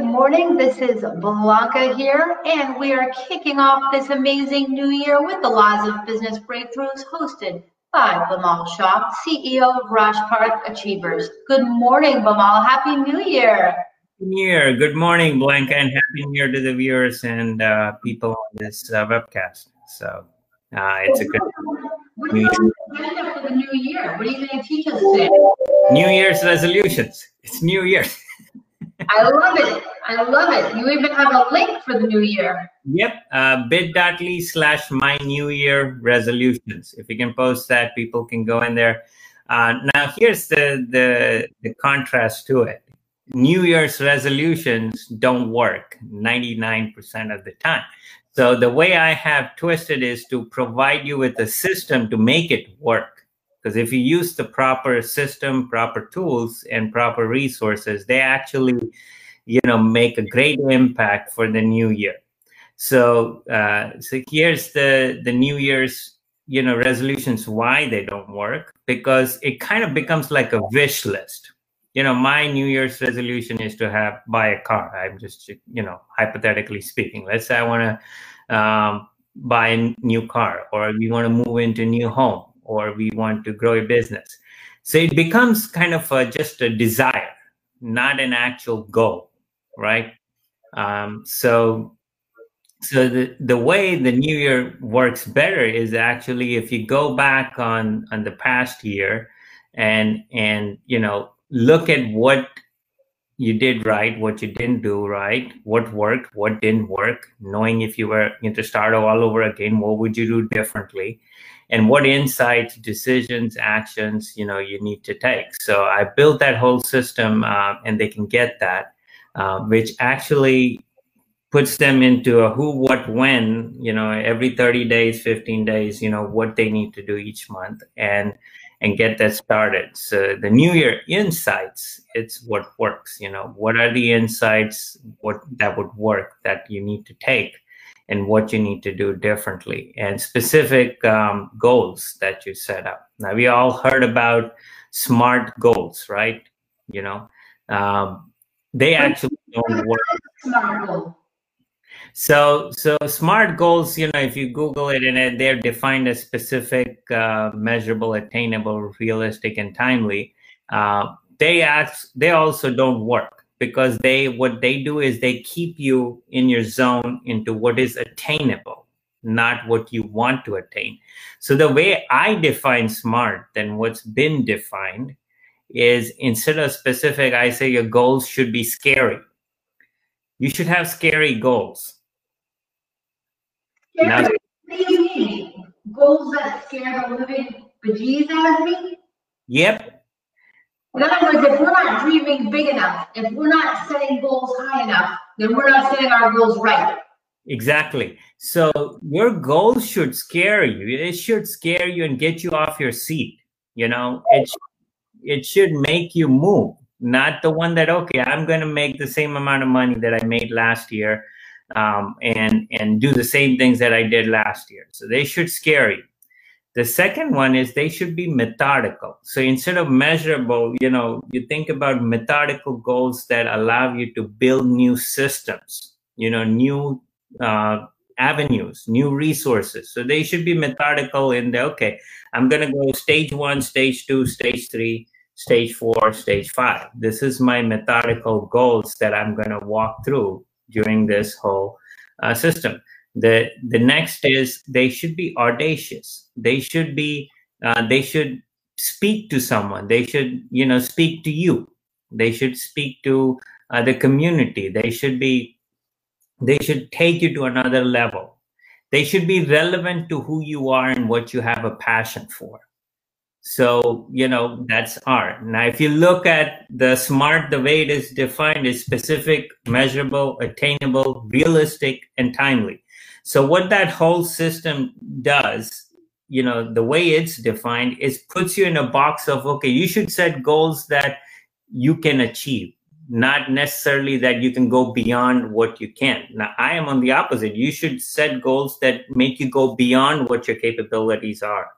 Good morning. This is Blanca here, and we are kicking off this amazing new year with the Laws of Business Breakthroughs hosted by Bimal Shah, CEO of Rajparth Achievers. Good morning, Bimal. Happy New Year. New Year. Good morning, Blanca, and Happy New Year to the viewers and uh, people on this uh, webcast. So uh, it's a good What's New agenda for the new year? What are you going to teach us today? New Year's resolutions. It's New Year. I love it. I love it. You even have a link for the new year. Yep. Uh, bit.ly slash my new year resolutions. If you can post that, people can go in there. Uh, now, here's the, the, the contrast to it. New Year's resolutions don't work 99% of the time. So the way I have twisted is to provide you with a system to make it work. Because if you use the proper system, proper tools, and proper resources, they actually, you know, make a great impact for the new year. So, uh, so here's the the New Year's, you know, resolutions. Why they don't work? Because it kind of becomes like a wish list. You know, my New Year's resolution is to have buy a car. I'm just, you know, hypothetically speaking. Let's say I want to um, buy a new car, or we want to move into a new home or we want to grow a business. So it becomes kind of a, just a desire, not an actual goal, right? Um, so so the, the way the new year works better is actually if you go back on on the past year and and you know look at what you did right what you didn't do right what worked what didn't work knowing if you were going to start all over again what would you do differently and what insights, decisions, actions you know you need to take. So I built that whole system, uh, and they can get that, uh, which actually puts them into a who, what, when. You know, every thirty days, fifteen days. You know what they need to do each month, and and get that started. So the New Year insights, it's what works. You know, what are the insights what that would work that you need to take and what you need to do differently and specific um, goals that you set up. Now, we all heard about SMART goals, right? You know, um, they actually don't work. So, so SMART goals, you know, if you Google it and they're defined as specific, uh, measurable, attainable, realistic, and timely. Uh, they act, they also don't work because they what they do is they keep you in your zone into what is attainable not what you want to attain. So the way i define smart than what's been defined is instead of specific i say your goals should be scary. You should have scary goals. Scary. Now, what do you mean? Goals that scare the living bejesus out of me? Yep in other words, if we're not dreaming big enough, if we're not setting goals high enough, then we're not setting our goals right. Exactly. So your goals should scare you. It should scare you and get you off your seat. You know, it it should make you move, not the one that okay, I'm going to make the same amount of money that I made last year, um, and and do the same things that I did last year. So they should scare you. The second one is they should be methodical. So instead of measurable, you know, you think about methodical goals that allow you to build new systems, you know, new uh, avenues, new resources. So they should be methodical in the okay, I'm going to go stage one, stage two, stage three, stage four, stage five. This is my methodical goals that I'm going to walk through during this whole uh, system. The the next is they should be audacious. They should be uh, they should speak to someone. They should you know speak to you. They should speak to uh, the community. They should be they should take you to another level. They should be relevant to who you are and what you have a passion for. So, you know, that's art. Now, if you look at the smart, the way it is defined is specific, measurable, attainable, realistic, and timely. So what that whole system does, you know, the way it's defined is puts you in a box of, okay, you should set goals that you can achieve, not necessarily that you can go beyond what you can. Now, I am on the opposite. You should set goals that make you go beyond what your capabilities are,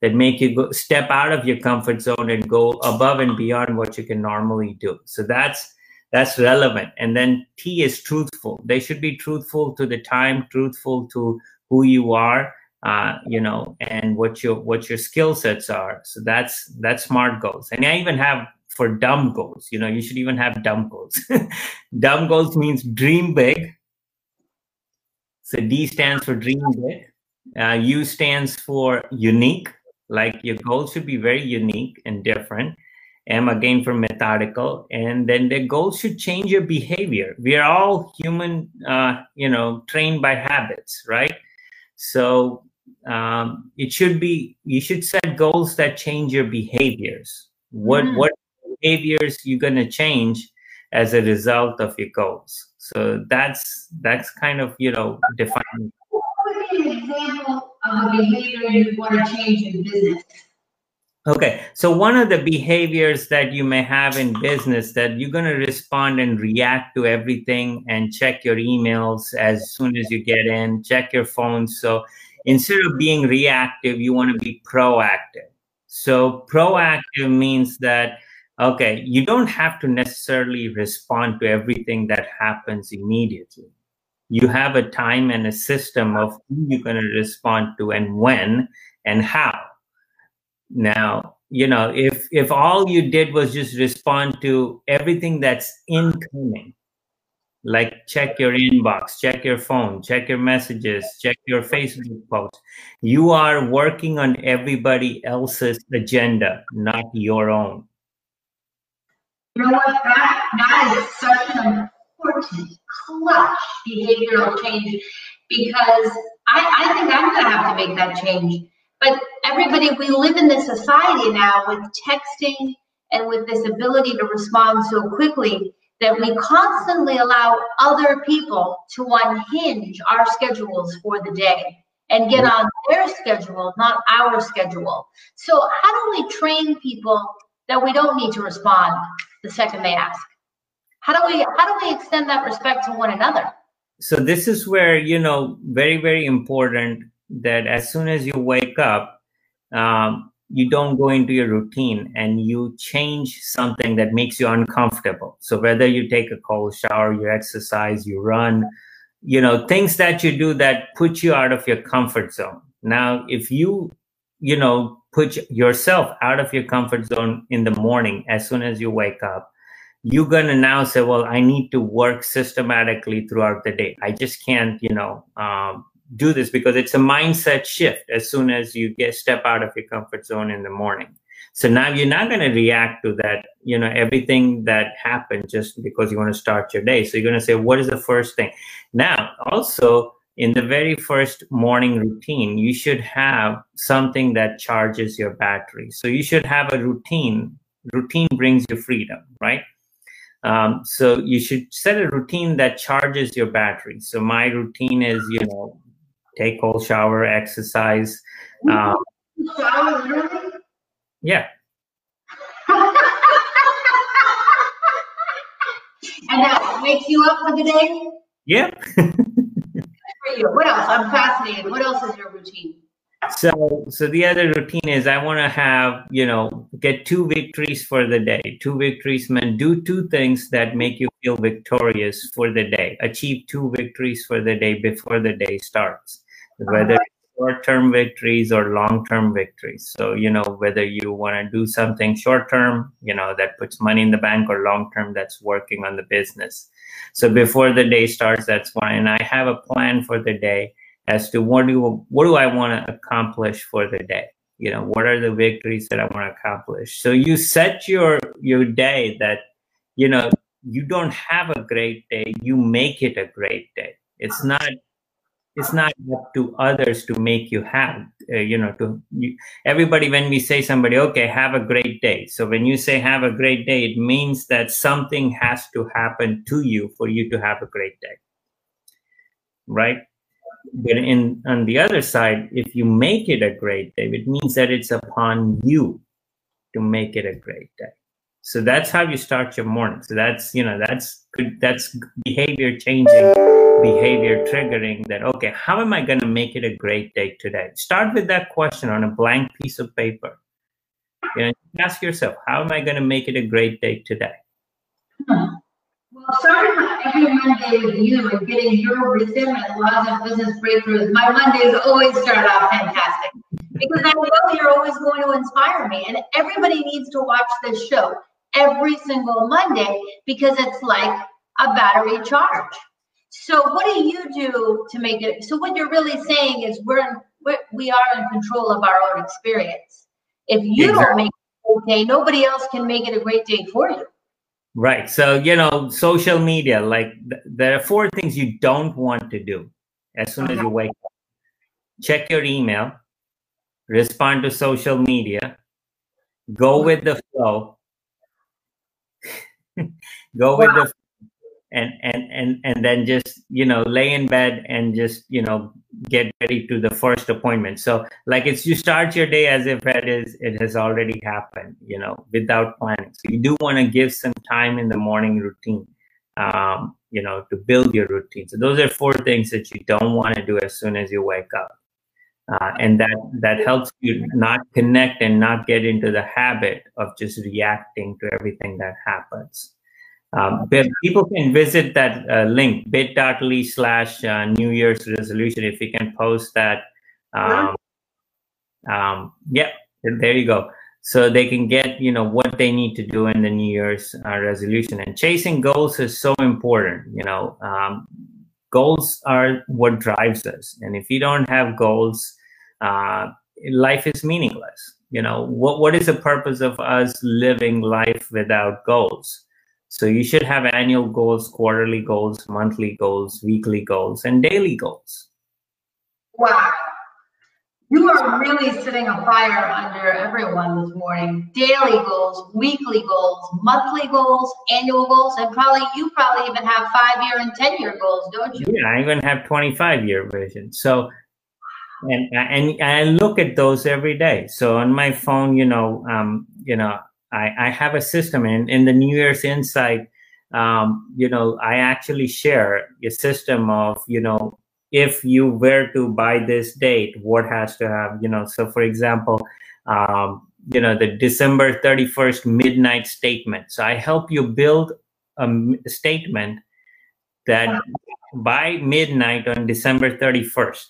that make you go, step out of your comfort zone and go above and beyond what you can normally do. So that's that's relevant. And then t is truthful. They should be truthful to the time truthful to who you are uh, you know and what your what your skill sets are. So that's that's smart goals. And i even have for dumb goals. You know you should even have dumb goals. Dumb goals means dream big. So d stands for dream big. Uh, u stands for unique. Like your goals should be very unique and different M again for methodical, and then the goals should change your behavior. We are all human, uh, you know, trained by habits, right? So um, it should be you should set goals that change your behaviors. What mm. what behaviors you're gonna change as a result of your goals? So that's that's kind of you know defining. What would be an example of a behavior you want to change in business? Okay, so one of the behaviors that you may have in business that you're going to respond and react to everything and check your emails as soon as you get in, check your phone. So instead of being reactive, you want to be proactive. So proactive means that okay, you don't have to necessarily respond to everything that happens immediately. You have a time and a system of who you're going to respond to and when and how now you know if if all you did was just respond to everything that's incoming like check your inbox check your phone check your messages check your facebook post you are working on everybody else's agenda not your own. You know what? That that is such an important clutch behavioral change because i i think i'm going to have to make that change but everybody, we live in this society now with texting and with this ability to respond so quickly that we constantly allow other people to unhinge our schedules for the day and get on their schedule, not our schedule. So, how do we train people that we don't need to respond the second they ask? How do we how do we extend that respect to one another? So this is where you know very very important that as soon as you wake up, um, you don't go into your routine and you change something that makes you uncomfortable. So whether you take a cold shower, you exercise, you run, you know, things that you do that put you out of your comfort zone. Now, if you, you know, put yourself out of your comfort zone in the morning as soon as you wake up, you're going to now say, well, I need to work systematically throughout the day. I just can't, you know, um, do this because it's a mindset shift as soon as you get step out of your comfort zone in the morning. So now you're not going to react to that you know everything that happened just because you want to start your day. So you're going to say what is the first thing? Now also in the very first morning routine you should have something that charges your battery. So you should have a routine. Routine brings you freedom right? Um, so you should set a routine that charges your battery. So my routine is you know take cold shower, exercise. Um. Yeah. and that wakes you up for the day? Yeah. for you. What else? I'm fascinated. What else is your routine? So, so the other routine is I want to have, you know, get two victories for the day. Two victories mean do two things that make you feel victorious for the day. Achieve two victories for the day before the day starts Uh-huh. whether short-term victories or long-term victories. So, you know, whether you want to do something short-term, you know, that puts money in the bank or long-term that's working on the business. So before the day starts, that's fine. And I have a plan for the day as to what do what do I want to accomplish for the day. You know, what are the victories that I want to accomplish? So you set your your day that, you know, you don't have a great day, you make it a great day. It's not it's not up to others to make you have uh, you know to you, everybody when we say somebody okay have a great day so when you say have a great day it means that something has to happen to you for you to have a great day. Right? But in on the other side if you make it a great day it means that it's upon you to make it a great day so that's how you start your morning. So that's you know that's good that's behavior changing behavior triggering that okay how am i going to make it a great day today? Start with that question on a blank piece of paper. You know ask yourself how am i going to make it a great day today? Well, starting every Monday with you and getting your wisdom and laws of business breakthroughs, my Mondays always start off fantastic. Because I know you're always going to inspire me. And everybody needs to watch this show every single Monday because it's like a battery charge. So what do you do to make it? So what you're really saying is we're, we're we are in control of our own experience. If you exactly. don't make it okay, nobody else can make it a great day for you. Right. So, you know, social media, like th- there are four things you don't want to do as soon as you uh-huh. wake up. Check your email, respond to social media, go uh-huh. with the flow, go with the and and and and then just you know lay in bed and just you know get ready to the first appointment. So like it's you start your day as if it is it has already happened you know without planning. So you do want to give some time in the morning routine um, you know to build your routine. So those are four things that you don't want to do as soon as you wake up uh, and that that helps you not connect and not get into the habit of just reacting to everything that happens um, people can visit that uh, link bit.ly slash uh, New Year's resolution. If you can post that, um, um, yeah, there you go. So they can get you know what they need to do in the New Year's uh, resolution. And chasing goals is so important. You know, um, goals are what drives us, and if you don't have goals, uh, life is meaningless. You know, what what is the purpose of us living life without goals? So you should have annual goals, quarterly goals, monthly goals, weekly goals, and daily goals. Wow. You are really setting a fire under everyone this morning. Daily goals, weekly goals, monthly goals, annual goals, and probably you probably even have five year and 10 year goals, don't you? Yeah, I even have 25 year vision. So, and, and I look at those every day. So on my phone, you know, um, you know, I, I have a system and in the New Year's Insight, um, you know, I actually share a system of, you know, if you were to by this date, what has to have, you know, so for example, um, you know, the December 31st midnight statement. So I help you build a statement that by midnight on December 31st,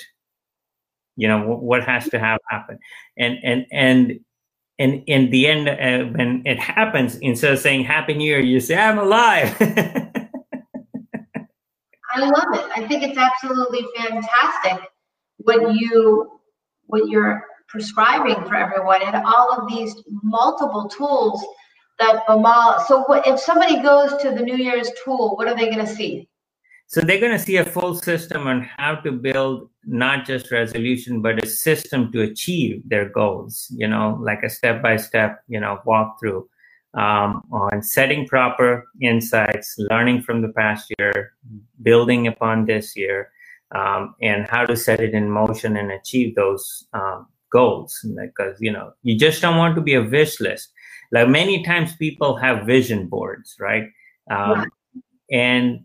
you know, what has to have happen. And, and, and and in the end, uh, when it happens, instead of saying Happy New Year, you say, I'm alive. I love it. I think it's absolutely fantastic what you what you're prescribing for everyone and all of these multiple tools that Bimal. So what, if somebody goes to the New Year's tool, what are they going to see? So they're going to see a full system on how to build not just resolution, but a system to achieve their goals, you know, like a step by step, you know, walkthrough um, on setting proper insights, learning from the past year, building upon this year, um, and how to set it in motion and achieve those um, goals. Because, you know, you just don't want to be a wish list. Like many times people have vision boards, right? Um, and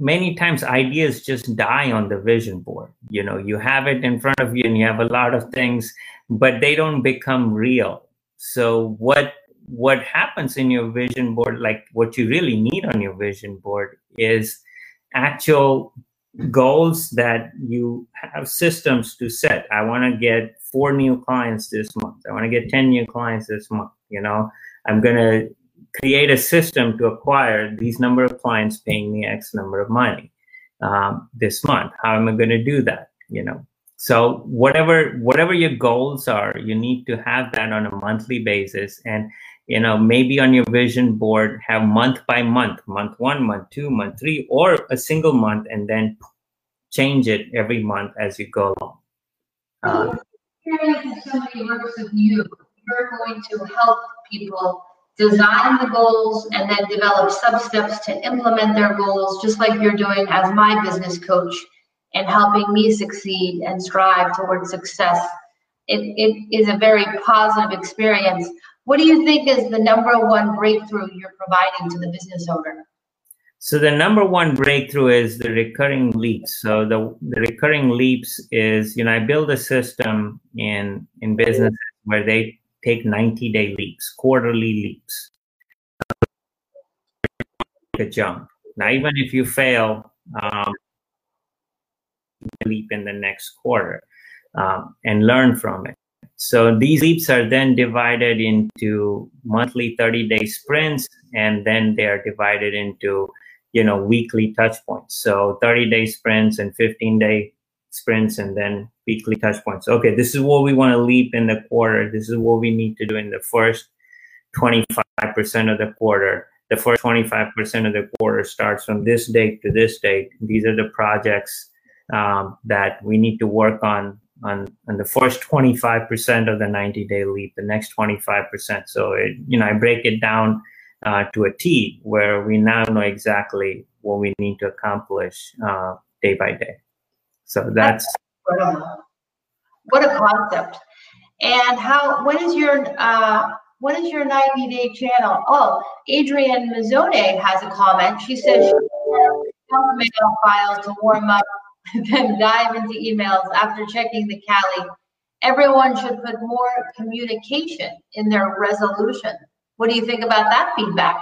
many times ideas just die on the vision board you know you have it in front of you and you have a lot of things but they don't become real so what what happens in your vision board like what you really need on your vision board is actual goals that you have systems to set i want to get four new clients this month i want to get 10 new clients this month you know i'm going to create a system to acquire these number of clients paying me X number of money um, this month. How am I going to do that? You know, so whatever whatever your goals are, you need to have that on a monthly basis, and you know maybe on your vision board have month by month, month one, month two, month three, or a single month, and then change it every month as you go along. Uh, if somebody works with you, you're going to help people design the goals and then develop sub steps to implement their goals, just like you're doing as my business coach and helping me succeed and strive towards success. It, it is a very positive experience. What do you think is the number one breakthrough you're providing to the business owner? So the number one breakthrough is the recurring leaps. So the, the recurring leaps is, you know, I build a system in in business where they take 90 day leaps, quarterly leaps. a jump. Now, even if you fail, um, leap in the next quarter um, and learn from it. So these leaps are then divided into monthly 30 day sprints, and then they are divided into, you know, weekly touch points. So 30 day sprints and 15 day sprints, and then weekly touch points. Okay, this is what we want to leap in the quarter. This is what we need to do in the first 25% of the quarter. The first 25% of the quarter starts from this date to this date. These are the projects um, that we need to work on on, on the first 25% of the 90 day leap, the next 25%. So, it, you know, I break it down uh, to a T where we now know exactly what we need to accomplish uh, day by day. So that's. What a concept. And how, when is your, uh, what is your 90 day channel? Oh, Adrienne Mazzone has a comment. She says she mail file to warm up then dive into emails after checking the Cali. Everyone should put more communication in their resolution. What do you think about that feedback?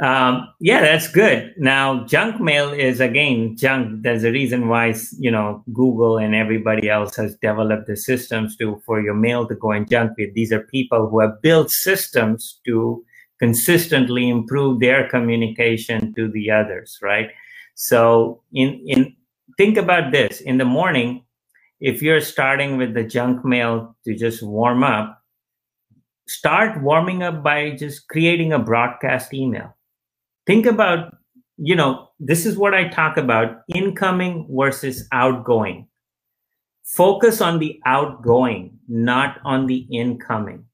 Um, yeah, that's good. Now, junk mail is again junk. There's a reason why you know Google and everybody else has developed the systems to for your mail to go in junk. These are people who have built systems to consistently improve their communication to the others, right? So in in think about this. In the morning if you're starting with the junk mail to just warm up start warming up by just creating a broadcast email. Think about you know this is what i talk about incoming versus outgoing. Focus on the outgoing not on the incoming.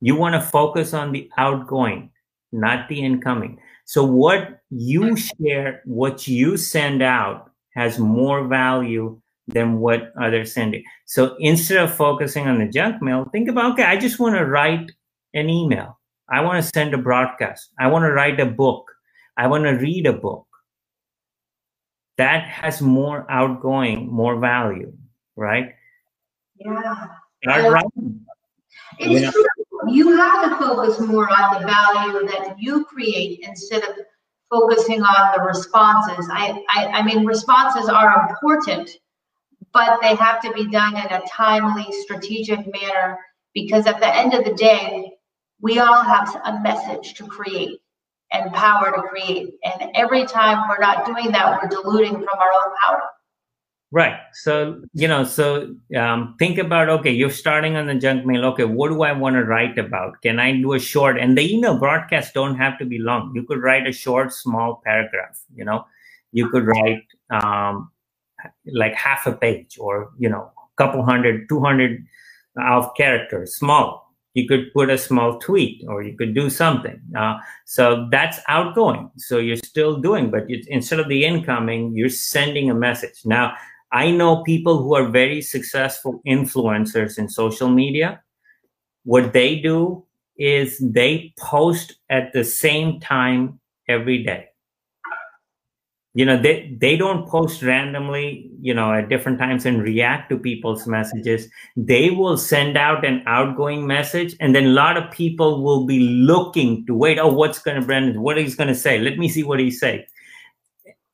You want to focus on the outgoing not the incoming. So what you share what you send out has more value than what others sending. So instead of focusing on the junk mail, think about okay, I just want to write an email. I want to send a broadcast. I want to write a book. I want to read a book. That has more outgoing, more value, right? Yeah. Start writing. It's you true. You have to focus more on the value that you create instead of focusing on the responses. I, I, I mean, responses are important, but they have to be done in a timely, strategic manner because at the end of the day, we all have a message to create and power to create. And every time we're not doing that, we're diluting from our own power. Right. So, you know, so um, think about okay, you're starting on the junk mail. Okay, what do I want to write about? Can I do a short? And the email broadcasts don't have to be long. You could write a short, small paragraph. You know, you could write um, like half a page or, you know, a couple hundred, 200 of characters, small. You could put a small tweet or you could do something. Uh, so that's outgoing. So you're still doing, but instead of the incoming, you're sending a message. Now, I know people who are very successful influencers in social media. What they do is they post at the same time every day. You know, they, they don't post randomly, you know, at different times and react to people's messages. They will send out an outgoing message, and then a lot of people will be looking to wait. Oh, what's going to Brandon? What he's going to say? Let me see what he say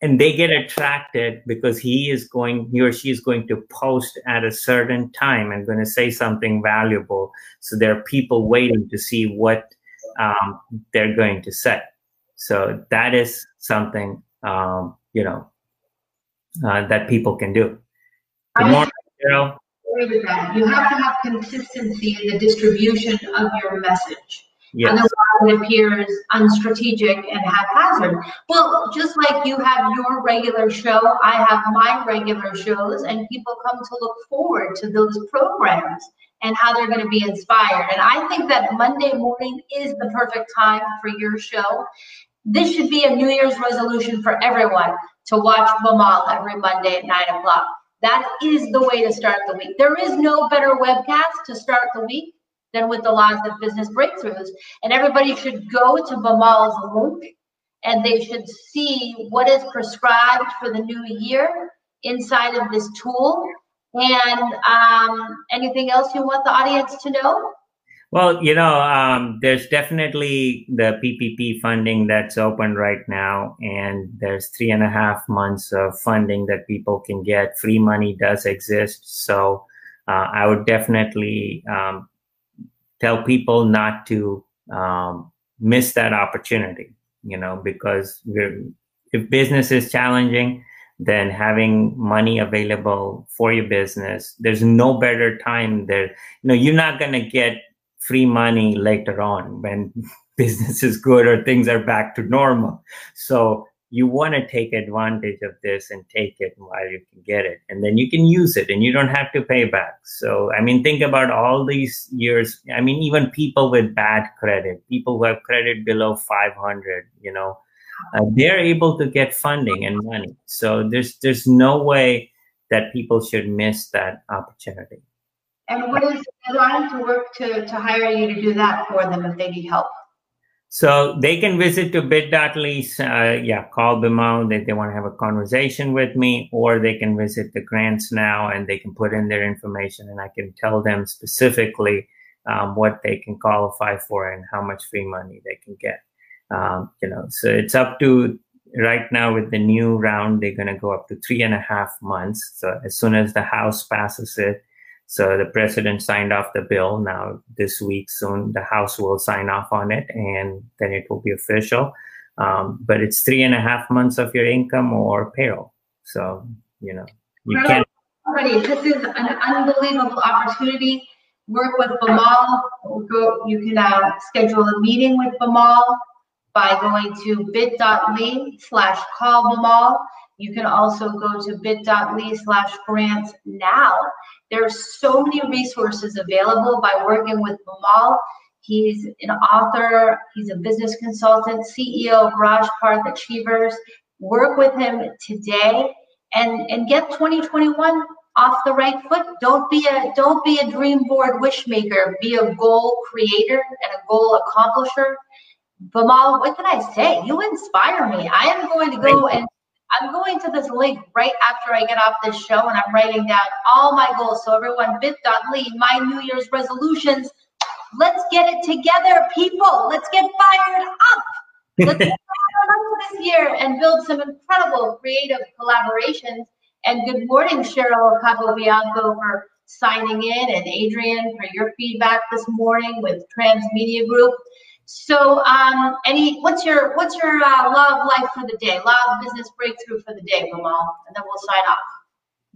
and they get attracted because he is going he or she is going to post at a certain time and going to say something valuable so there are people waiting to see what um, they're going to say so that is something um, you know uh, that people can do Good morning, Carol. You have to have consistency in the distribution of your message. Yes. Otherwise, it appears unstrategic and haphazard. Well, just like you have your regular show, I have my regular shows, and people come to look forward to those programs and how they're going to be inspired. And I think that Monday morning is the perfect time for your show. This should be a New Year's resolution for everyone to watch Bimal every Monday at 9 o'clock. That is the way to start the week. There is no better webcast to start the week than with the laws of business breakthroughs. And everybody should go to Bimal's link and they should see what is prescribed for the new year inside of this tool. And um, anything else you want the audience to know? Well, you know, um, there's definitely the PPP funding that's open right now, and there's three and a half months of funding that people can get. Free money does exist, so uh, I would definitely um, tell people not to um, miss that opportunity. You know, because if business is challenging, then having money available for your business, there's no better time there. You know, you're not going to get free money later on when business is good or things are back to normal. So you want to take advantage of this and take it while you can get it. And then you can use it and you don't have to pay back. So, I mean, think about all these years. I mean, even people with bad credit, people who have credit below 500, you know, uh, they're able to get funding and money. So there's there's no way that people should miss that opportunity. And what is the line to work to, to hire you to do that for them if they need help? So they can visit to bit.ly, uh, yeah, call them out if they want to have a conversation with me, or they can visit the grants now and they can put in their information and I can tell them specifically um, what they can qualify for and how much free money they can get. Um, you know, so it's up to right now with the new round, they're going to go up to three and a half months. So as soon as the House passes it, so the president signed off the bill. Now this week, soon the House will sign off on it, and then it will be official. Um, but it's three and a half months of your income or payroll. So you know you can't. This is an unbelievable opportunity. Work with Bimal. Go, you can uh, schedule a meeting with Bimal by going to bit.ly slash call Bimal. You can also go to bit.ly slash grants now there's so many resources available by working with Bimal. He's an author, he's a business consultant, CEO of Raj Parth Achievers. Work with him today and, and get 2021 off the right foot. Don't be a don't be a dream board wish maker. Be a goal creator and a goal accomplisher. Bimal, what can I say? You inspire me. I am going to go and I'm going to this link right after I get off this show and I'm writing down all my goals. So everyone, bit.ly, my New Year's resolutions. Let's get it together, people. Let's get fired up. Let's get fired up this year and build some incredible creative collaborations. And good morning, Cheryl Capobianco, for signing in, and Adrian for your feedback this morning with Transmedia Group. So, um, any what's your what's your uh, law of life for the day? Law of business breakthrough for the day, Bimal, and then we'll sign off.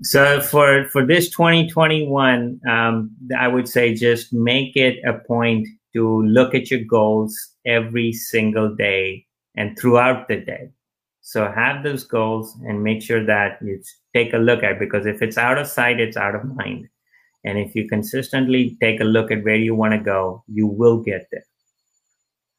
So for for this 2021, um, I would say just make it a point to look at your goals every single day and throughout the day. So have those goals and make sure that you take a look at because if it's out of sight, it's out of mind. And if you consistently take a look at where you want to go, you will get there.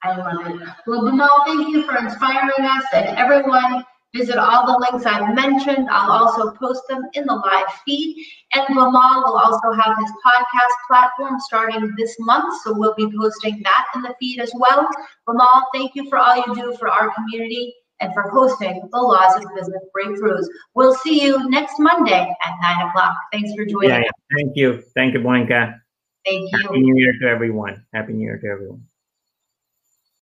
I love it. Well, Bimal, thank you for inspiring us and everyone. Visit all the links I've mentioned. I'll also post them in the live feed. And Bimal will also have his podcast platform starting this month, so we'll be posting that in the feed as well. Bimal, thank you for all you do for our community and for hosting the Laws of Business Breakthroughs. We'll see you next Monday at 9 o'clock. Thanks for joining yeah, yeah. Thank you. Thank you, Blanca. Thank you. Happy New Year to everyone. Happy New Year to everyone.